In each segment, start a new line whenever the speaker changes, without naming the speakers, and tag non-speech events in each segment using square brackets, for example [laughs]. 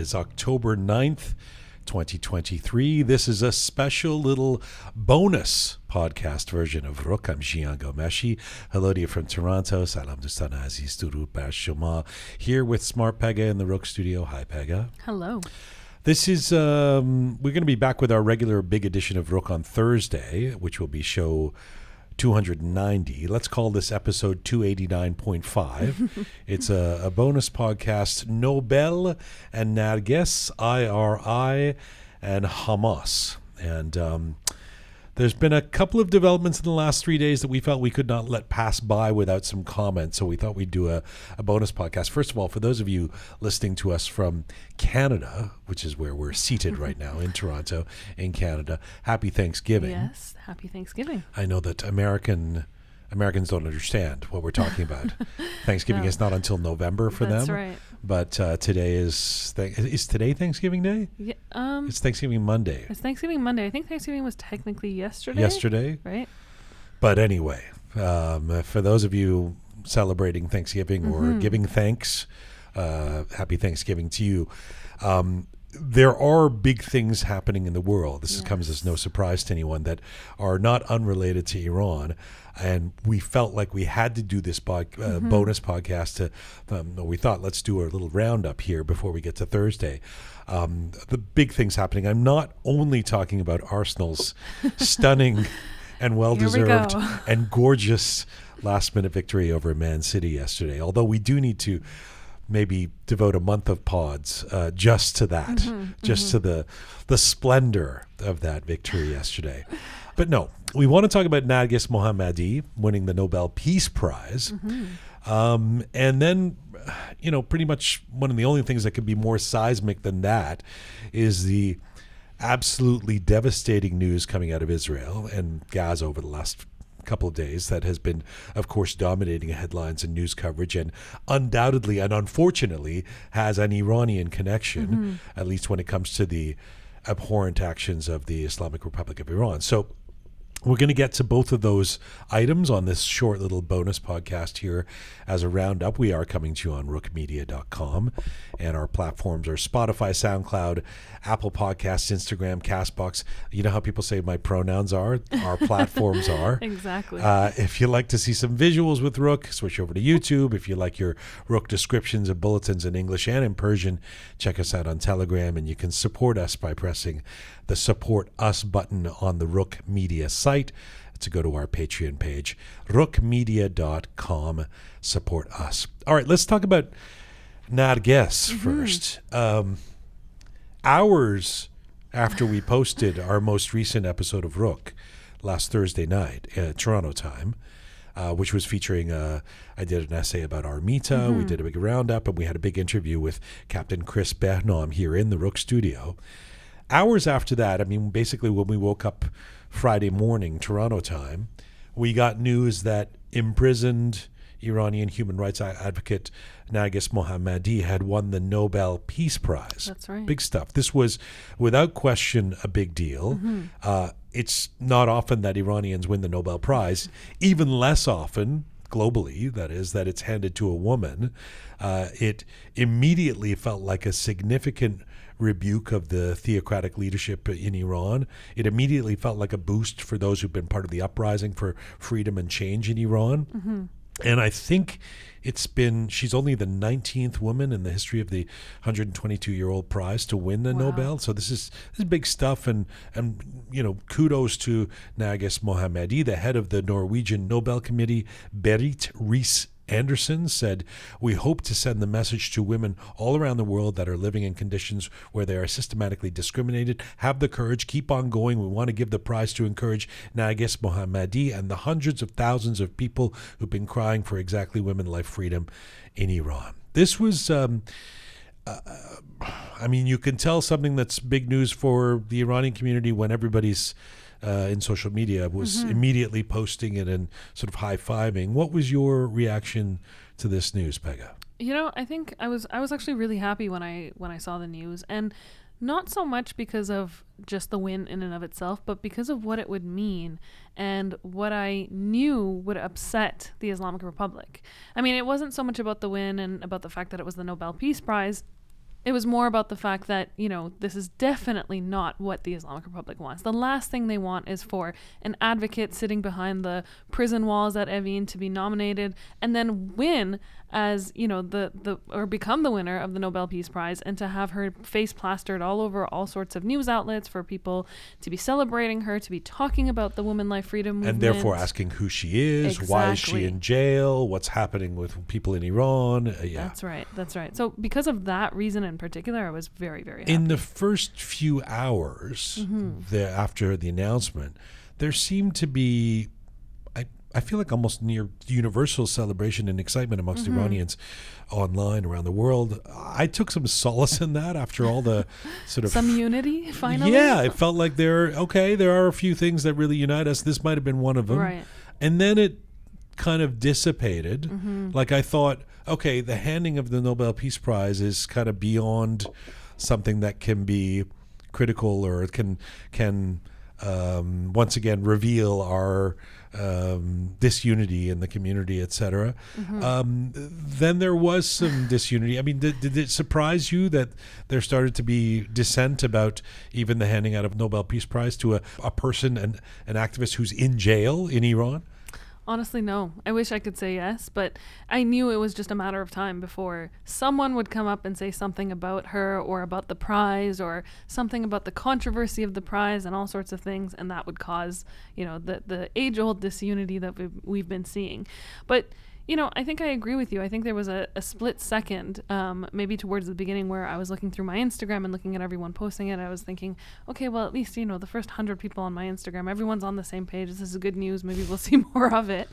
It is October 9th, 2023. This is a special little bonus podcast version of Roqe. I'm Jian Ghomeshi. Hello to you from Toronto. Salam Dustana Aziz Shoma. Here with Smart Pegah in the Roqe studio. Hi, Pegah.
Hello.
This is, um, we're going to be back with our regular big edition of Roqe on Thursday, which will be show 290. Let's call this episode 289.5. [laughs] it's a, a, bonus podcast. Nobel and Narges, IRI, and Hamas. And um, there's been a couple of developments in the last three days that we felt we could not let pass by without some comment. So we thought we'd do a, a bonus podcast. First of all, for those of you listening to us from Canada, which is where we're seated right now in Toronto, in Canada, happy Thanksgiving.
Yes, happy Thanksgiving.
I know that American Americans don't understand what we're talking about. [laughs] Thanksgiving no. is not until November for them.
That's
them.
right.
But uh, today is th- is today Thanksgiving Day?
Yeah, um,
it's Thanksgiving Monday.
It's Thanksgiving Monday. I think Thanksgiving was technically yesterday.
Yesterday,
right?
But anyway, um, for those of you celebrating Thanksgiving mm-hmm. or giving thanks, uh, happy Thanksgiving to you. Um, there are big things happening in the world. This yes. comes as no surprise to anyone that are not unrelated to Iran. And we felt like we had to do this uh, mm-hmm. bonus podcast. To um, we thought let's do a little roundup here before we get to Thursday. Um, the big things happening. I'm not only talking about Arsenal's stunning [laughs] and well deserved and gorgeous last minute victory over Man City yesterday. Although we do need to maybe devote a month of pods uh, just to that, mm-hmm, just mm-hmm. to the the splendor of that victory yesterday. But no, we want to talk about Narges Mohammadi winning the Nobel Peace Prize. Mm-hmm. Um, and then, you know, pretty much one of the only things that could be more seismic than that is the absolutely devastating news coming out of Israel and Gaza over the last couple of days that has been, of course, dominating headlines and news coverage, and undoubtedly and unfortunately has an Iranian connection, mm-hmm. at least when it comes to the abhorrent actions of the Islamic Republic of Iran. So we're going to get to both of those items on this short little bonus podcast here as a roundup. We are coming to you on roqemedia.com, and our platforms are Spotify, SoundCloud, Apple Podcasts, Instagram, Castbox. You know how people say my pronouns are? Our [laughs] platforms are.
exactly.
Uh, if you like to see some visuals with Roqe, switch over to YouTube. If you like your Roqe descriptions and bulletins in English and in Persian, check us out on Telegram, and you can support us by pressing the support us button on the Roqe Media site to go to our Patreon page, roqemedia.com. Support us. All right, let's talk about Narges mm-hmm. first. Um, hours after we posted [laughs] our most recent episode of Roqe last Thursday night, uh, Toronto time, uh, which was featuring, uh, I did an essay about Armita. Mm-hmm. We did a big roundup, and we had a big interview with Captain Chris Bernom here in the Roqe studio hours after that, I mean, basically when we woke up Friday morning, Toronto time, we got news that imprisoned Iranian human rights advocate Narges Mohammadi had won the Nobel Peace Prize.
That's right.
Big stuff. This was, without question, a big deal. Mm-hmm. Uh, it's not often that Iranians win the Nobel Prize, even less often globally, that is, that it's handed to a woman. Uh, it immediately felt like a significant rebuke of the theocratic leadership in Iran. It immediately felt like a boost for those who've been part of the uprising for freedom and change in Iran. Mm-hmm. And I think it's been, she's only the 19th woman in the history of the 122 year old prize to win the wow. Nobel. So this is, this is big stuff. And, and, you know, kudos to Narges Mohammadi, the head of the Norwegian Nobel Committee, Berit Reiss Andersen said, We hope to send the message to women all around the world that are living in conditions where they are systematically discriminated. Have the courage, keep on going. We want to give the prize to encourage Narges Mohammadi and the hundreds of thousands of people who've been crying for exactly women life freedom in Iran. This was. Um, uh, I mean, you can tell something that's big news for the Iranian community when everybody's uh, in social media was mm-hmm. immediately posting it and sort of high fiving. What was your reaction to this news, Pegah?
You know, I think I was I was actually really happy when I when I saw the news and not so much because of just the win in and of itself, but because of what it would mean and what I knew would upset the Islamic Republic. I mean, it wasn't so much about the win and about the fact that it was the Nobel Peace Prize, It was more about the fact that, you know, this is definitely not what the Islamic Republic wants. The last thing they want is for an advocate sitting behind the prison walls at Evin to be nominated and then win as, you know, the, the or become the winner of the Nobel Peace Prize and to have her face plastered all over all sorts of news outlets for people to be celebrating her, to be talking about the woman life freedom movement.
and therefore asking who she is, why is she in jail, what's happening with people in Iran. Uh, yeah.
That's right. That's right. So because of that reason in particular, I was very, very happy.
in the first few hours
Mm-hmm.
the, after the announcement, there seemed to be, I, feel like almost near universal celebration and excitement amongst
Mm-hmm.
Iranians online around the world. I took some solace in that after all the sort of.
Some unity, finally.
yeah, it felt like there. Okay, there are a few things that really unite us. This might have been one of them,
Right.
and then it kind of dissipated.
Mm-hmm.
Like I thought, okay, the handing of the Nobel Peace Prize is kind of beyond something that can be critical or can can um, once again reveal our um, disunity in the community, etc.
Mm-hmm.
Um, then there was some disunity. I mean, did, did it surprise you that there started to be dissent about even the handing out of Nobel Peace Prize to a, a person, an, an activist who's in jail in Iran?
Honestly, no. I wish I could say yes, but I knew it was just a matter of time before someone would come up and say something about her or about the prize or something about the controversy of the prize and all sorts of things, and that would cause, you know, the the age old disunity that we've, we've been seeing. But you know, I think I agree with you. I think there was a, a split second, um, maybe towards the beginning, where I was looking through my Instagram and looking at everyone posting it. I was thinking, okay, well, at least, you know, the first 100 people on my Instagram, everyone's on the same page. This is good news. Maybe we'll [laughs] see more of it.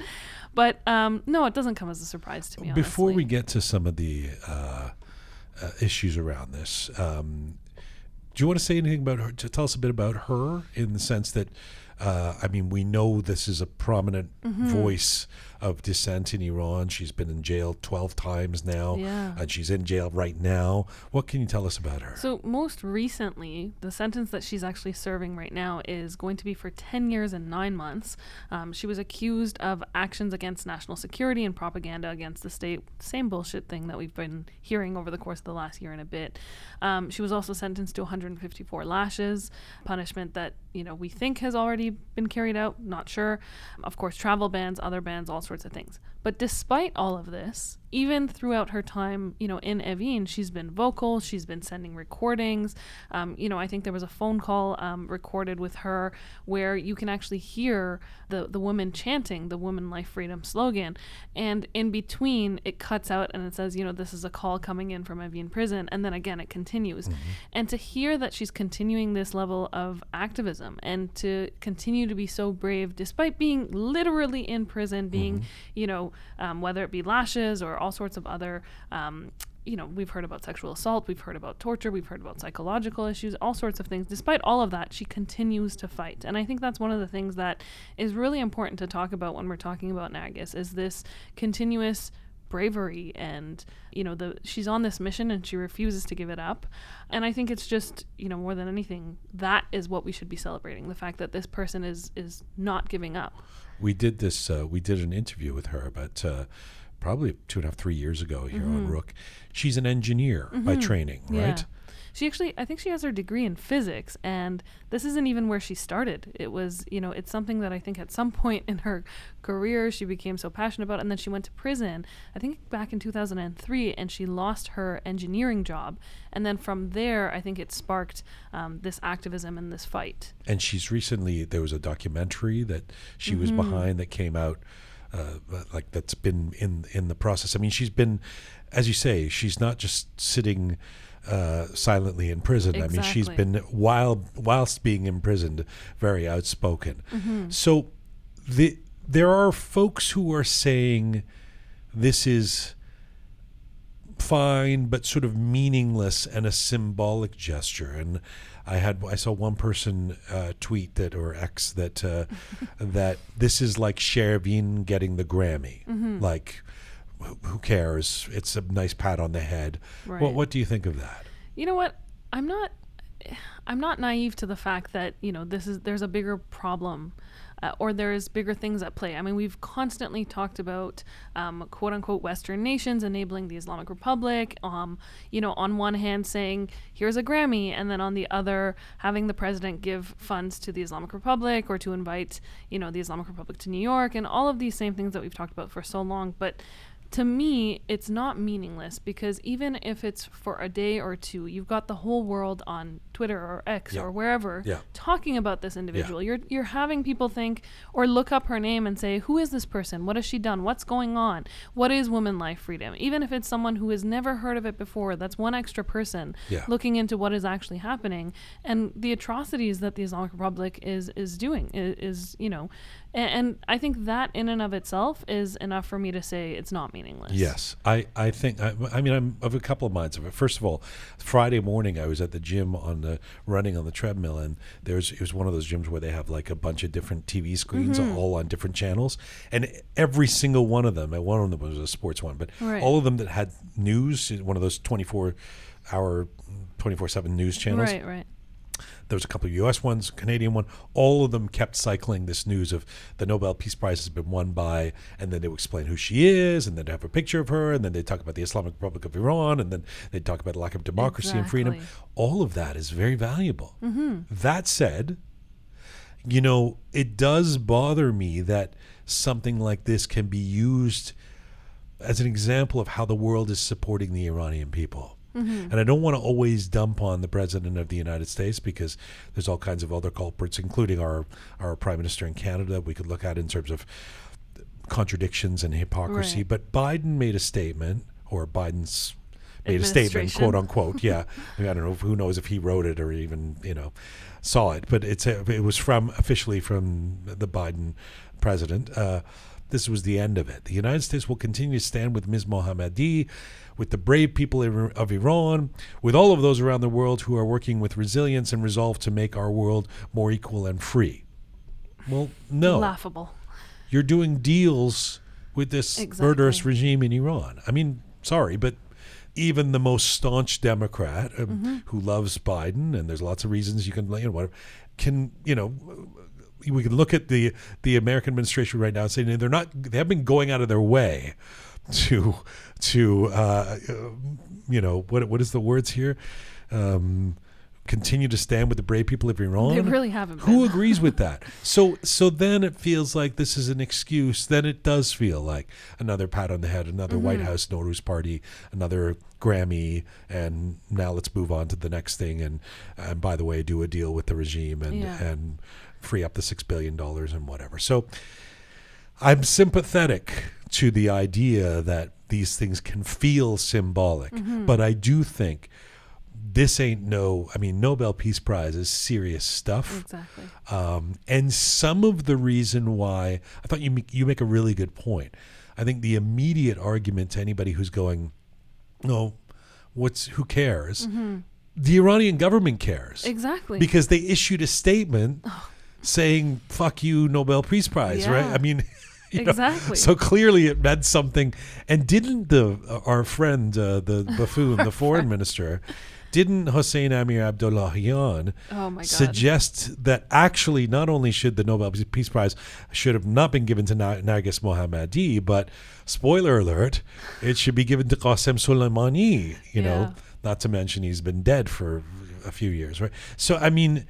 But um, no, it doesn't come as a surprise to me.
Before
honestly.
we get to some of the uh, uh, issues around this, um, do you want to say anything about her? To tell us a bit about her in the sense that, uh, I mean, we know this is a prominent
Mm-hmm.
voice of dissent in Iran. She's been in jail 12 times now,
Yeah.
and she's in jail right now. What can you tell us about her?
So, most recently, the sentence that she's actually serving right now is going to be for 10 years and nine months. Um, she was accused of actions against national security and propaganda against the state. Same bullshit thing that we've been hearing over the course of the last year and a bit. Um, she was also sentenced to 154 lashes, punishment that, you know, we think has already been carried out, not sure. Of course, travel bans, other bans, all sorts of things. But despite all of this, even throughout her time, you know, in Evin, she's been vocal. She's been sending recordings. Um, you know, I think there was a phone call um, recorded with her where you can actually hear the the woman chanting the "Woman Life Freedom" slogan, and in between it cuts out and it says, you know, this is a call coming in from Evin prison, and then again it continues. And to hear that she's continuing this level of activism and to continue to be so brave despite being literally in prison, being, you know, um, whether it be lashes or all sorts of other. Um, you know, we've heard about sexual assault, we've heard about torture, we've heard about psychological issues, all sorts of things. Despite all of that, she continues to fight. And I think that's one of the things that is really important to talk about when we're talking about Narges is this continuous bravery and you know the she's on this mission and she refuses to give it up and i think it's just you know more than anything that is what we should be celebrating the fact that this person is is not giving up
we did this. Uh, we did an interview with her about uh, probably two and a half, three years ago here on Roqe. She's an engineer by training, right?
Yeah. She actually, I think she has her degree in physics, and this isn't even where she started. It was, you know, it's something that I think at some [laughs] point in her career she became so passionate about, and then she went to prison, I think back in 2003, and she lost her engineering job. And then from there, I think it sparked um, this activism and this fight.
and she's recently there was a documentary that she was
Mm-hmm.
behind that came out uh, like that's been in in the process i mean she's been as you say she's not just sitting uh, silently in prison. I mean she's been while whilst being imprisoned very outspoken.
Mm-hmm.
so the there are folks who are saying this is fine but sort of meaningless and a symbolic gesture. And i had i saw one person uh, tweet that or x that uh, [laughs] that this is like Shervin getting the grammy. Like wh- who cares it's a nice pat on the head what
Right.
what do you think of that
You know what? I'm not I'm not naive to the fact that, you know, this is there's a bigger problem uh, or there's bigger things at play. I mean, we've constantly talked about um, quote unquote Western nations enabling the Islamic Republic. Um, you know, on one hand saying here's a Grammy, and then on the other having the president give funds to the Islamic Republic or to invite you know the Islamic Republic to New York, and all of these same things that we've talked about for so long, but to me, it's not meaningless because even if it's for a day or two, you've got the whole world on Twitter or X
Yeah.
or wherever
Yeah.
talking about this individual. You're you're having people think or look up her name and say, "Who is this person? What has she done? What's going on? What is women life freedom?" Even if it's someone who has never heard of it before, that's one extra person
Yeah.
looking into what is actually happening and the atrocities that the Islamic Republic is is doing is, is you know, and, and I think that in and of itself is enough for me to say it's not meaningless.
Yes, I, I think I, I mean I'm of a couple of minds of it. First of all, Friday morning I was at the gym on the running on the treadmill, and there's it was one of those gyms where they have like a bunch of different TV screens
Mm-hmm.
all on different channels, and every single one of them, and one of them was a sports one, but
Right.
all of them that had news, one of those 24 hour, 24 seven news channels.
Right, right.
There was a couple of U.S. ones, Canadian one. All of them kept cycling this news of the Nobel Peace Prize has been won by, and then they would explain who she is, and then they have a picture of her, and then they talk about the Islamic Republic of Iran, and then they talk about the lack of democracy and freedom. All of that is very valuable. Mm-hmm. That said, you know, it does bother me that something like this can be used as an example of how the world is supporting the Iranian people. And I don't want to always dump on the president of the United States because there's all kinds of other culprits, including our our prime minister in Canada. We could look at in terms of contradictions and hypocrisy.
Right.
But Biden made a statement, or Biden's made a statement, quote unquote. Yeah, I, mean, I don't know. Who knows if he wrote it or even you know saw it? But it's a, it was from officially from the Biden president. Uh, this was the end of it. The United States will continue to stand with Ms. Mohammadi, with the brave people of Iran, with all of those around the world who are working with resilience and resolve to make our world more equal and free. Well, no
Laughable.
you're doing deals with this
Exactly.
murderous regime in Iran. I mean, sorry, but even the most staunch Democrat um,
Mm-hmm.
who loves Biden, and there's lots of reasons you can, you know, whatever, can you know. We can look at the the American administration right now and say they're not. They have been going out of their way to to uh, you know what what is the words here? Um, continue to stand with the brave people of Iran.
They really haven't
Who
been.
agrees with that? [laughs] So so then it feels like this is an excuse. Then it does feel like another pat on the head, another
Mm-hmm.
White House Nowruz party, another Grammy, and now let's move on to the next thing. And and by the way, do a deal with the regime and
Yeah.
and free up the six billion dollars and whatever. So I'm sympathetic to the idea that these things can feel symbolic,
Mm-hmm.
but I do think this ain't no. I mean, Nobel Peace Prize is serious stuff.
Exactly.
Um, and some of the reason why I thought you make, you make a really good point. I think the immediate argument to anybody who's going, no, what's who cares? The Iranian government cares
Mm-hmm. Exactly.
because they issued a statement saying "fuck you, Nobel Peace Prize." Right? I mean. [laughs] you know,
Exactly.
so clearly, it meant something. And didn't the our friend, uh, the buffoon, [laughs] the foreign minister, didn't Hossein Amir Abdullahian
oh
suggest that actually not only should the Nobel Peace Prize should have not been given to Na- Narges Mohammadi, but spoiler alert, it should be given to Qasem Soleimani. You know, not to mention he's been dead for a few years, right? So I mean,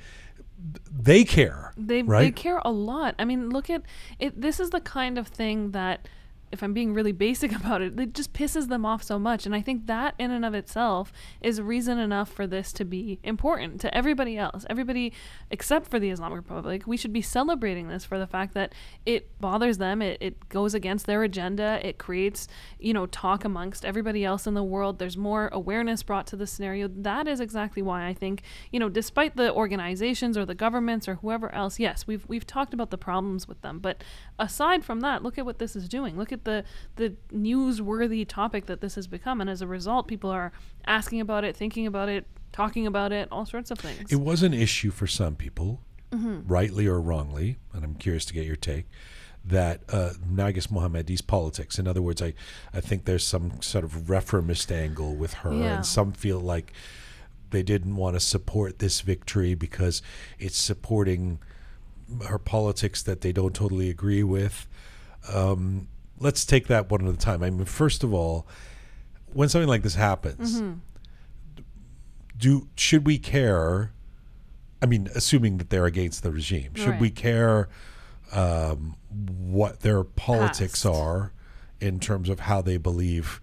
they care,
They they care a lot. I mean, look at it. This is the kind of thing that, if I'm being really basic [laughs] about it, it just pisses them off so much. And I think that in and of itself is reason enough for this to be important to everybody else, everybody except for the Islamic Republic. We should be celebrating this for the fact that it bothers them. It, it goes against their agenda. It creates, you know, talk amongst everybody else in the world. There's more awareness brought to the scenario. That is exactly why I think, you know, despite the organizations or the governments or whoever else, yes, we've we've talked about the problems with them. But aside from that, look at what this is doing. Look at the the newsworthy topic that this has become, and as a result, people are asking about it, thinking about it, talking about it, all sorts of things.
It was an issue for some people,
Mm-hmm.
rightly or wrongly, and I'm curious to get your take. That uh, Narges Mohammadi's politics. In other words, I, I think there's some sort of reformist angle with her,
Yeah.
and some feel like they didn't want to support this victory because it's supporting her politics that they don't totally agree with. Um, let's take that one at a time. I mean, first of all, when something like this happens,
Mm-hmm.
do should we care? I mean, assuming that they're against the regime, should
Right.
we care um, what their politics
Past.
are in terms of how they believe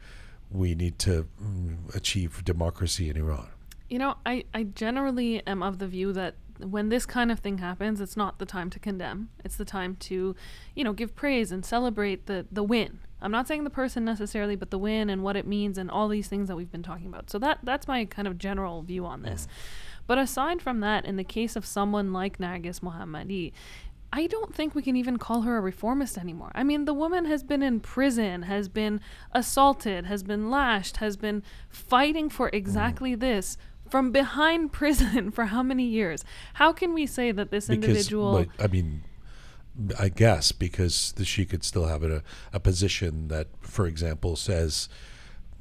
we need to mm, achieve democracy in Iran?
You know, I, I generally am of the view that when this kind of thing happens, it's not the time to condemn. It's the time to, you know, give praise and celebrate the, the win. I'm not saying the person necessarily, but the win and what it means and all these things that we've been talking about. So that that's my kind of general view on this. Mm-hmm. But aside from that, in the case of someone like Narges Mohammadi, I don't think we can even call her a reformist anymore. I mean, the woman has been in prison, has been assaulted, has been lashed, has been fighting for mm-hmm. exactly this from behind prison [laughs] for how many years? How can we say that this individual
like, I mean, I guess because the, she could still have a, a position that, for example, says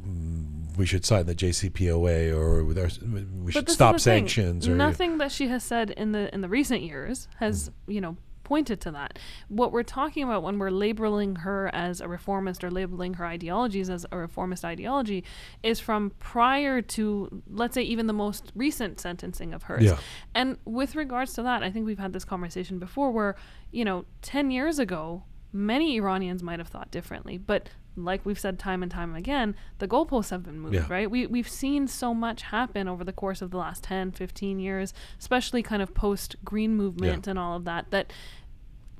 mm, we should sign the JCPOA or our, we should
But
stop
the thing.
sanctions or
nothing that she has said in the in the recent years has
Mm-hmm.
you know pointed to that what we're talking about when we're labeling her as a reformist or labeling her ideologies as a reformist ideology is from prior to let's say even the most recent sentencing of hers
Yeah.
and with regards to that i think we've had this conversation before where you know 10 years ago many iranians might have thought differently but like we've said time and time again the goalposts have been moved
Yeah.
right we, we've seen so much happen over the course of the last 10 15 years especially kind of post green movement and all of that that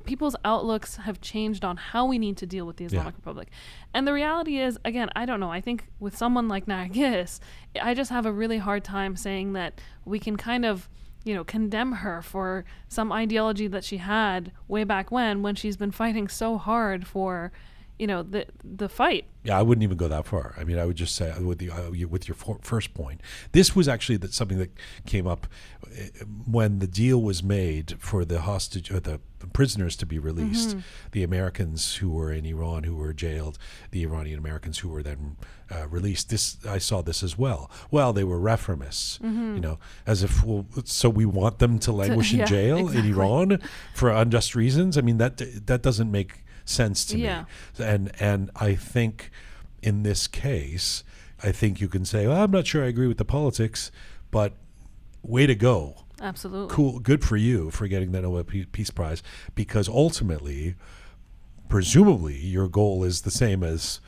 people's outlooks have changed on how we need to deal with the Islamic Republic. And the reality is, again, I don't know. I think with someone like Narges, I just have a really hard time saying that we can kind of, you know, condemn her for some ideology that she had way back when, when she's been fighting so hard for, you know, the the fight.
Yeah, I wouldn't even go that far. I mean, I would just say with the uh, with your for, first point, this was actually that something that came up uh, when the deal was made for the hostage or the prisoners to be released. The Americans who were in Iran who were jailed, the Iranian Americans who were then uh, released. This I saw this as well. Well, they were reformists, you know, as if well, so we want them to languish in
yeah,
jail
exactly.
in Iran for unjust reasons. I mean that that doesn't make sense to
Yeah.
me. And and I think in this case, I think you can say, well, I'm not sure I agree with the politics, but way to go.
Absolutely.
Cool, good for you for getting the Nobel Peace Prize because ultimately, presumably, your goal is the same as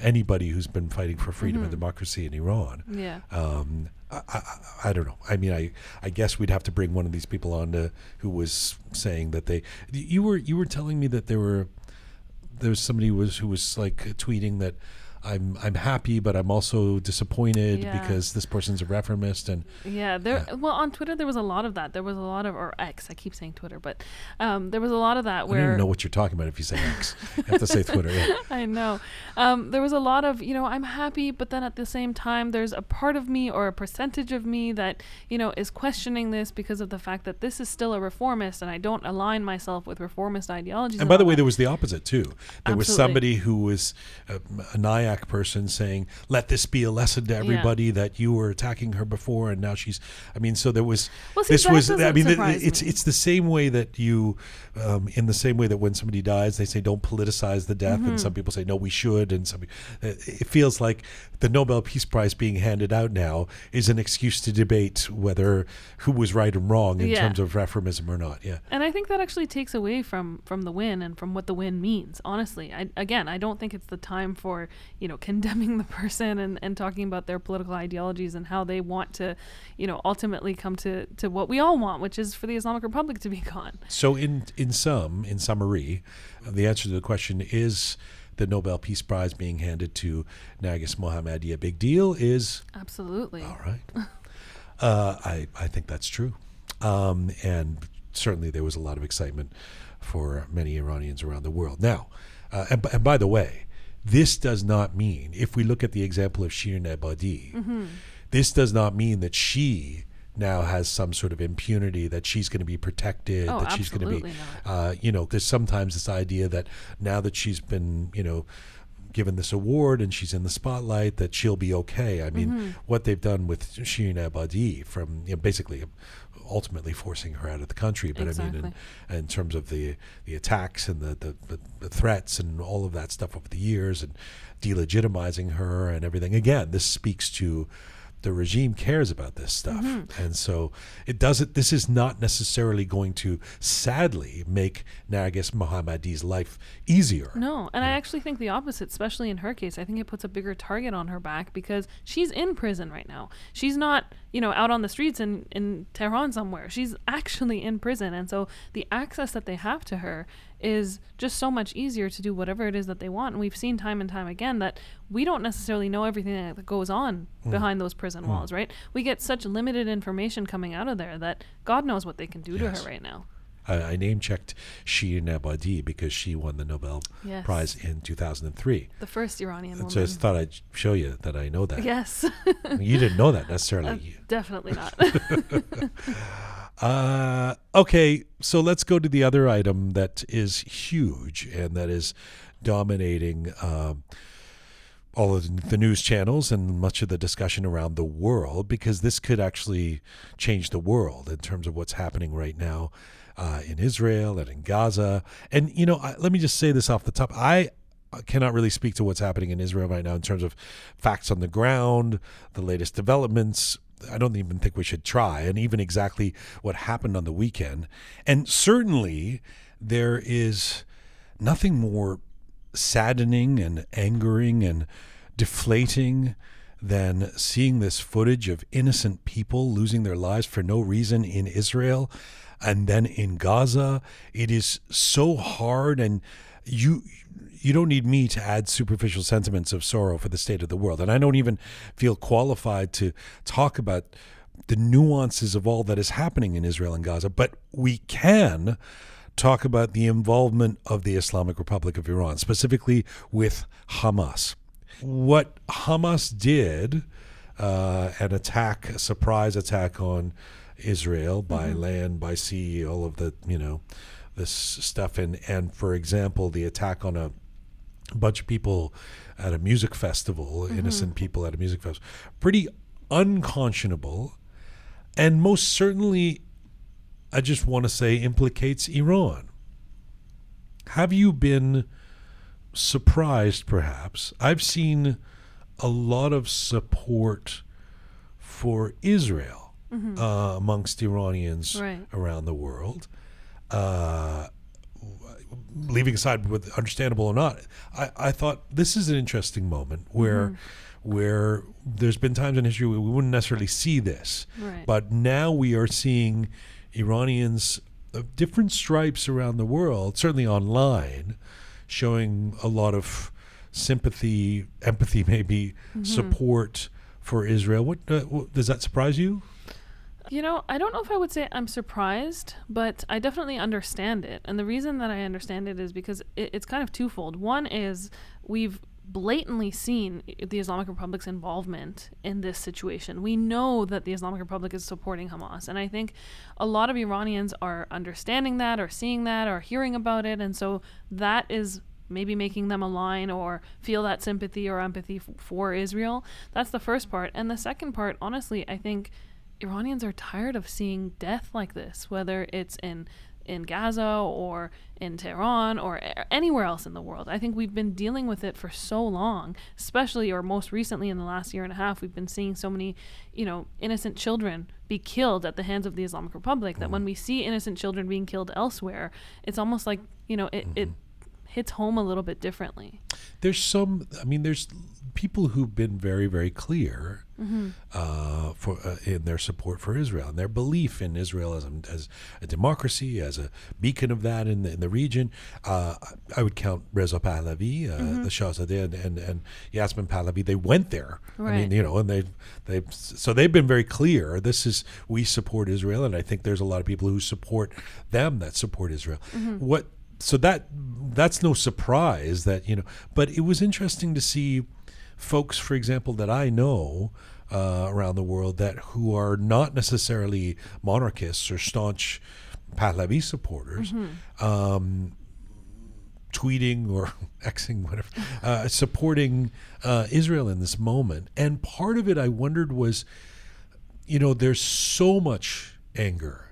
anybody who's been fighting for freedom and democracy in Iran.
Yeah.
Um, I, I, I don't know. I mean, I, I guess we'd have to bring one of these people on to, who was saying that they. You were you were telling me that there were there was somebody who was who was like tweeting that I'm I'm happy, but I'm also disappointed
Yeah.
because this person's a reformist and
Yeah, there. Well, on Twitter there was a lot of that. There was a lot of, or X. I keep saying Twitter, but um, there was a lot of that Where
I don't even know what you're talking about if you say X. you have to say Twitter. Yeah. [laughs]
I know. Um, there was a lot of, you know, I'm happy, but then at the same time, there's a part of me or a percentage of me that, you know, is questioning this because of the fact that this is still a reformist and I don't align myself with reformist ideologies.
And by the way,
that.
there was the opposite too. There was somebody who was a, a Person saying, "Let this be a lesson to everybody that you were attacking her before, and now she's." I mean, so there was.
Well, see,
this was. I mean, it's
me.
it's the same way that you, um, in the same way that when somebody dies, they say don't politicize the death,
Mm-hmm.
and some people say no, we should, and some. It it feels like the Nobel Peace Prize being handed out now is an excuse to debate whether who was right and wrong in
Yeah.
terms of reformism or not. Yeah.
And I think that actually takes away from from the win and from what the win means. Honestly, I, again, I don't think it's the time for you know condemning the person and, and talking about their political ideologies and how they want to, you know, ultimately come to to what we all want, which is for the Islamic Republic to be [laughs] gone.
So, in in sum, in summary, the answer to the question is the Nobel Peace Prize being handed to Narges Mohammadi a big deal is
Absolutely.
all right. [laughs] uh, I I think that's true, um, and certainly there was a lot of excitement for many Iranians around the world. Now, uh, and, and by the way, this does not mean if we look at the example of Shirin Ebadi,
Mm-hmm.
this does not mean that she now has some sort of impunity that she's going to be protected
Oh,
that she's going to be uh, you know there's sometimes this idea that now that she's been you know given this award and she's in the spotlight that she'll be okay i mean
Mm-hmm.
what they've done with Shirin Ebadi from you know, basically ultimately forcing her out of the country. But I mean, in, in terms of the the attacks and the, the, the, the threats and all of that stuff over the years and delegitimizing her and everything. Again, this speaks to the regime cares about this stuff,
Mm-hmm.
and so it doesn't. This is not necessarily going to, sadly, make Narges Mohammadi's life easier.
No, and I actually think the opposite, especially in her case. I think it puts a bigger target on her back because she's in prison right now. She's not, you know, out on the streets in, in Tehran somewhere. She's actually in prison. And so the access that they have to her is just so much easier to do whatever it is that they want. And we've seen time and time again that we don't necessarily know everything that goes on mm. behind those prison mm. walls, right? We get such limited information coming out of there that God knows what they can do
Yes.
to her right now.
I, I name checked Shirin Ebadi because she won the Nobel
Yes.
Prize in 2003.
The first Iranian
And
woman.
so I just thought I'd show you that I know that.
yes, [laughs]
You didn't know that necessarily.
Uh, definitely not. [laughs] [laughs]
Uh, okay, so let's go to the other item that is huge and that is dominating um, all of the news channels and much of the discussion around the world because this could actually change the world in terms of what's happening right now uh, in Israel and in Gaza. And, you know, I, let me just say this off the top. I cannot really speak to what's happening in Israel right now in terms of facts on the ground, the latest developments. I don't even think we should try, and even exactly what happened on the weekend. And certainly, there is nothing more saddening and angering and deflating than seeing this footage of innocent people losing their lives for no reason in Israel and then in Gaza. It is so hard and you you don't need me to add superficial sentiments of sorrow for the state of the world. And I don't even feel qualified to talk about the nuances of all that is happening in Israel and Gaza, but we can talk about the involvement of the Islamic Republic of Iran, specifically with Hamas. What Hamas did, uh, an attack, a surprise attack on Israel by land, by sea, all of the, you know, this stuff. And, and for example, the attack on a bunch of people at a music festival, innocent people at a music festival, pretty unconscionable. And most certainly, I just want to say, implicates Iran. Have you been surprised, perhaps? I've seen a lot of support for Israel uh, amongst Iranians
Right.
around the world. Uh, leaving aside with understandable or not, I, I thought this is an interesting moment where where there's been times in history where we wouldn't necessarily see this.
Right.
But now we are seeing Iranians of different stripes around the world, certainly online, showing a lot of sympathy, empathy, [laughs] maybe support for Israel. What, uh, what does that surprise you?
You know, I don't know if I would say I'm surprised, but I definitely understand it. And the reason that I understand it is because it, it's kind of twofold. One is we've blatantly seen the Islamic Republic's involvement in this situation. We know that the Islamic Republic is supporting Hamas. And I think a lot of Iranians are understanding that or seeing that or hearing about it. And so that is maybe making them align or feel that sympathy or empathy f- for Israel. That's the first part. And the second part, honestly, I think Iranians are tired of seeing death like this, whether it's in in Gaza or in Tehran or anywhere else in the world. I think we've been dealing with it for so long, especially or most recently in the last year and a half, we've been seeing so many, you know, innocent children be killed at the hands of the Islamic Republic that when mm-hmm. we see innocent children being killed elsewhere, it's almost like, you know, it, it mm-hmm. hits home a little bit differently.
There's some. I mean, there's people who've been very, very clear uh, for uh, in their support for Israel and their belief in Israel as a, as a democracy, as a beacon of that in the, in the region. Uh, I would count Reza Pahlavi, uh, the Shahzadeh, and, and and Yasmin Pahlavi. They went there. I mean, you know, and they they so they've been very clear. This is we support Israel, and I think there's a lot of people who support them that support Israel. What so that that's no surprise that you know, but it was interesting to see folks, for example, that I know uh, around the world that who are not necessarily monarchists or staunch Pahlavi supporters. Um, tweeting or [laughs] xing whatever uh, supporting uh, Israel in this moment and part of it I wondered was you know there's so much anger.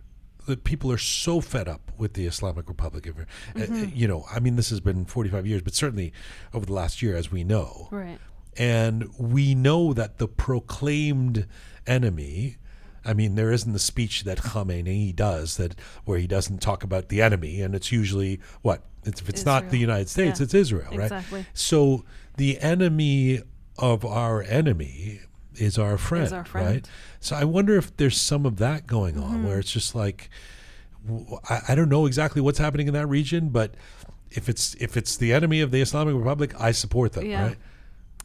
That people are so fed up with the Islamic Republic. uh, uh, you know, I mean, this has been 45 years, but certainly over the last year, as we know.
Right.
And we know that the proclaimed enemy, I mean, there isn't the speech that Khamenei does that where he doesn't talk about the enemy, and it's usually what? It's, if it's not the United States,
Yeah.
it's Israel, right?
Exactly.
So the enemy of our enemy is our friend,
our friend.
right? So I wonder if there's some of that going on
Mm-hmm.
where it's just like—I don't know exactly what's happening in that region, but if it's if it's the enemy of the Islamic Republic, I support them,
Yeah.
right?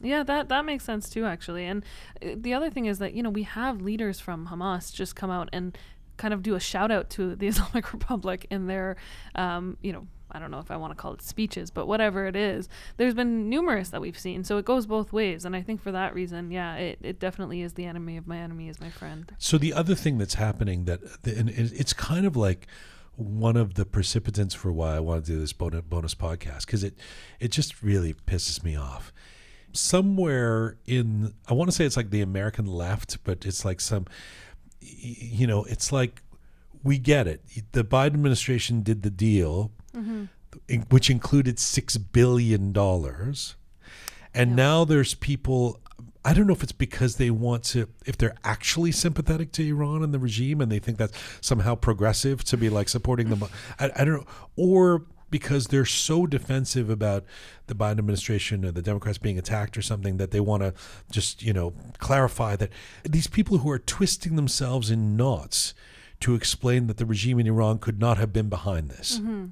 Yeah, that that makes sense too, actually. And uh, the other thing is that you know we have leaders from Hamas just come out and kind of do a shout out to the [laughs] Islamic Republic in their, um, you know, I don't know if I want to call it speeches, but whatever it is, there's been numerous that we've seen. So it goes both ways, and I think for that reason, yeah, it, it definitely is the enemy of my enemy is my friend.
So the other thing that's happening that and it's kind of like one of the precipitants for why I want to do this bonus, bonus podcast because it it just really pisses me off. Somewhere in I want to say it's like the American left, but it's like some you know it's like we get it. The Biden administration did the deal, mm-hmm. in- which included six billion dollars. And
Yeah.
now there's people I don't know if it's because they want to if they're actually sympathetic to Iran and the regime and they think that's somehow progressive to be like supporting them [laughs] I, I don't know or because they're so defensive about the Biden administration or the Democrats being attacked or something that they want to just, you know, clarify that these people who are twisting themselves in knots to explain that the regime in Iran could not have been behind this. Mm-hmm.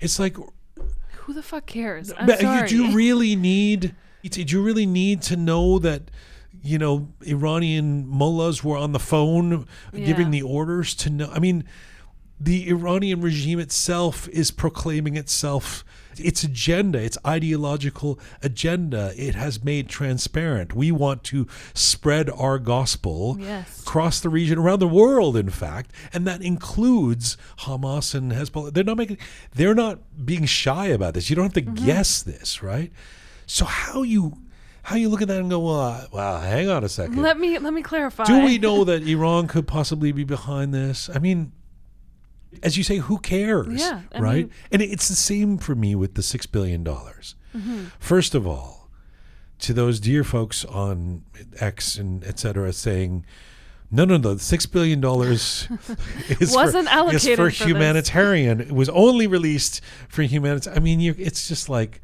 It's like
Who the fuck cares? I'm sorry.
Uh, do you really need? Did you really need to know that? You know, Iranian mullahs were on the phone giving the orders to know. I mean, the Iranian regime itself is proclaiming itself its agenda, its ideological agenda. It has made transparent. We want to spread our gospel
Yes.
across the region, around the world, in fact, and that includes Hamas and Hezbollah. They're not making, they're not being shy about this. You don't have to
Mm-hmm.
guess this, right? So how you how you look at that and go, well, uh, well, hang on a second.
Let me let me clarify.
Do we know [laughs] that Iran could possibly be behind this? I mean, as you say, who cares?
Yeah, I
right.
mean-
and it's the same for me with the six billion dollars.
Mm-hmm.
First of all, to those dear folks on X and et cetera saying, no, no, no, the six billion dollars [laughs] is
Wasn't
for,
allocated
for
for this."
humanitarian. It was only released for humanitarian. I mean, it's just like,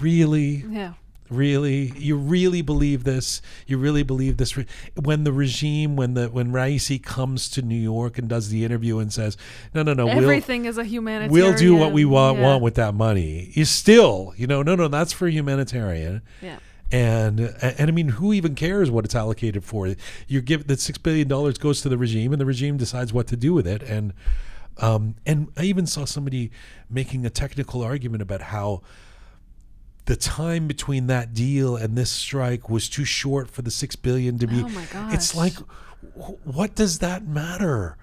really,
Yeah.
Really you really believe this you really believe this Re- when the regime when the when Raisi comes to New York and does the interview and says no no no
Everything is a humanitarian.
we'll we'll do what we want
Yeah.
want with that money you still you know no no that's for humanitarian
Yeah.
and and I mean who even cares what it's allocated for you give the 6 billion dollars goes to the regime and the regime decides what to do with it and um and I even saw somebody making a technical argument about how the time between that deal and this strike was too short for the six billion to be.
Oh my
It's like, what does that matter?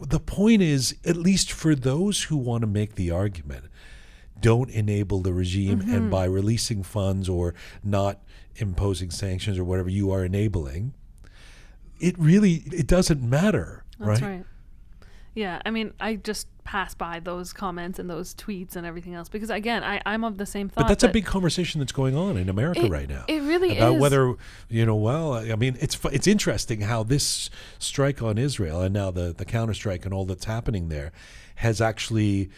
The point is, at least for those who want to make the argument, don't enable the regime,
Mm-hmm.
and by releasing funds or not imposing sanctions or whatever you are enabling, it really it doesn't matter,
That's
right?
right. Yeah, I mean, I just pass by those comments and those tweets and everything else because again, I I'm of the same thought.
But that's a big conversation that's going on in America
it-
right now.
It really
about
is.
whether you know. Well, I mean, it's it's interesting how this strike on Israel and now the the counter strike and all that's happening there has actually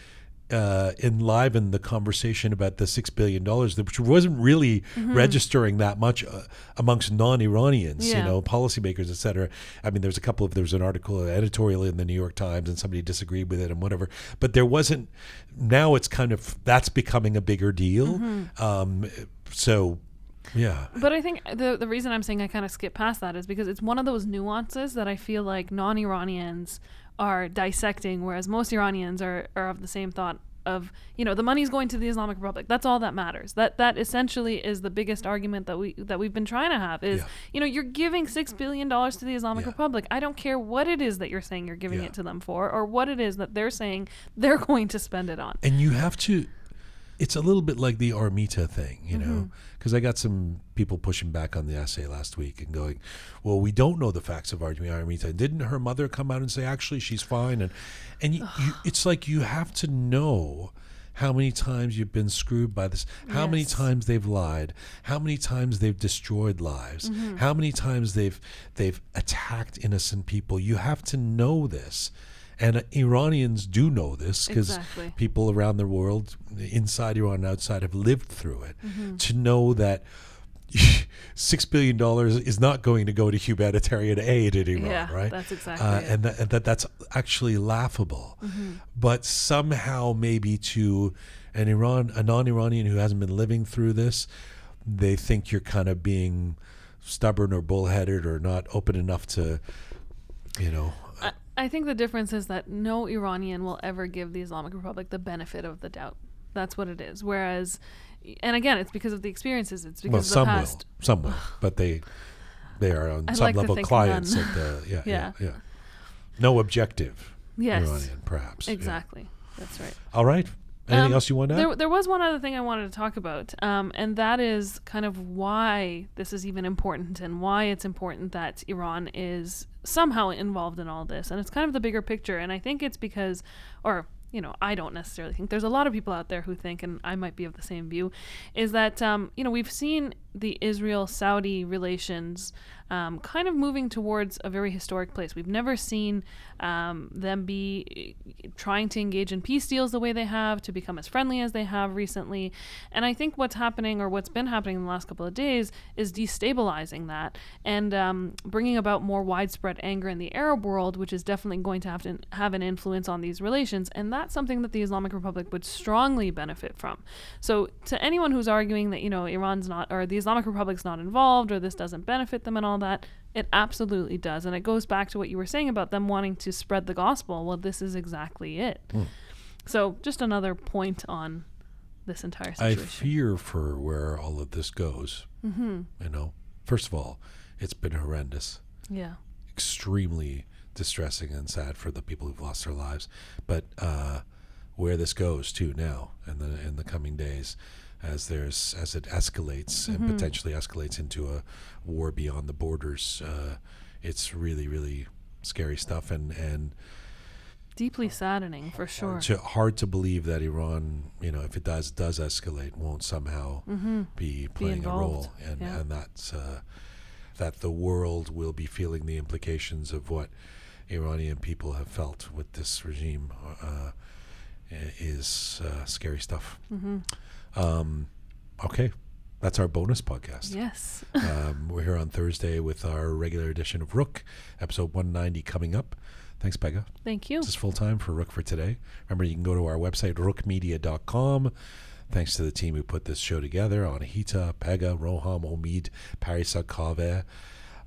uh, enlivened the conversation about the six billion dollars, which wasn't really registering that much uh, amongst non-Iranians, you know, policymakers, et cetera. I mean, there's a couple of there was an article, an editorial in the New York Times, and somebody disagreed with it and whatever. But there wasn't. Now it's kind of that's becoming a bigger deal. Um, so, yeah.
But I think the the reason I'm saying I kind of skip past that is because it's one of those nuances that I feel like non-Iranians are dissecting, whereas most Iranians are, are of the same thought of you know the money's going to the Islamic Republic. That's all that matters. That that essentially is the biggest argument that we that we've been trying to have is
Yeah.
you know you're giving six billion dollars to the Islamic
Yeah.
Republic. I don't care what it is that you're saying you're giving
Yeah.
it to them for, or what it is that they're saying they're [laughs] going to spend it on.
and you have to it's a little bit like the Armita thing, you
Mm-hmm.
know, because I got some people pushing back on the essay last week and going, "Well, we don't know the facts of Armita. Armita. Didn't her mother come out and say actually she's fine?" And and you, you, it's like you have to know how many times you've been screwed by this, how many times they've lied, how many times they've destroyed lives,
Mm-hmm.
how many times they've they've attacked innocent people. You have to know this. And uh, Iranians do know this because
Exactly.
people around the world, inside Iran and outside, have lived through it.
Mm-hmm.
To know that [laughs] six billion dollars is not going to go to humanitarian aid in Iran,
Yeah,
right?
that's exactly
uh,
it. Mm-hmm.
and, that, and that that's actually laughable. But somehow, maybe to an Iran, a non-Iranian who hasn't been living through this, they think you're kind of being stubborn or bullheaded or not open enough to, you know.
I, think the difference is that no Iranian will ever give the Islamic Republic the benefit of the doubt. That's what it is. Whereas, and again, it's because of the experiences. It's because
Well,
of the
some
past.
will, some will, [sighs] but they they are on
I
some
like
level clients
none.
of the yeah, [laughs] yeah
Yeah.
yeah no objective
Yes,
Iranian perhaps yeah.
exactly. That's right.
All right. Anything
Um,
else you want to add?
There, there was one other thing I wanted to talk about, um, and that is kind of why this is even important and why it's important that Iran is somehow involved in all this. And it's kind of the bigger picture. And I think it's because, or, you know, I don't necessarily think there's a lot of people out there who think, and I might be of the same view, is that, um, you know, we've seen the Israel Saudi relations um, kind of moving towards a very historic place. We've never seen um, them be eh, trying to engage in peace deals the way they have, to become as friendly as they have recently. And I think what's happening, or what's been happening in the last couple of days, is destabilizing that and um, bringing about more widespread anger in the Arab world, which is definitely going to have to have an influence on these relations. And that's something that the Islamic Republic would strongly benefit from. So, to anyone who's arguing that you know Iran's not, or the Islamic Republic's not involved, or this doesn't benefit them and all that, it absolutely does. And it goes back to what you were saying about them wanting to spread the gospel. Well, this is exactly it. So, just another point on this entire
I fear for where all of this goes.
mm-hmm.
You know, first of all, it's been horrendous,
Yeah.
extremely distressing and sad for the people who've lost their lives. But uh, where this goes to now and the in the coming days, as there's as it escalates and potentially escalates into a war beyond the borders, uh, it's really really scary stuff and and
Deeply saddening for sure.
hard to, hard to believe that Iran, you know, if it does does escalate, won't somehow
Mm-hmm.
be playing a role, and
yeah.
and that's uh, that the world will be feeling the implications of what Iranian people have felt with this regime uh, is uh, scary stuff.
Mm-hmm.
Um, okay, that's our bonus podcast.
Yes. [laughs]
Um, we're here on Thursday with our regular edition of Roqe, episode 190 coming up. Thanks, Pegah.
Thank you.
This is full time for Roqe for today. Remember, you can go to our website, roqemedia.com. Thanks to the team who put this show together Anahita, Pegah, Roham, Omid, Parisa Kave.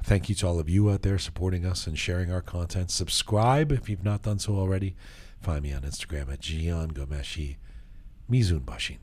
Thank you to all of you out there supporting us and sharing our content. Subscribe if you've not done so already. Find me on Instagram at Jian Ghomeshi Mizun Bashin.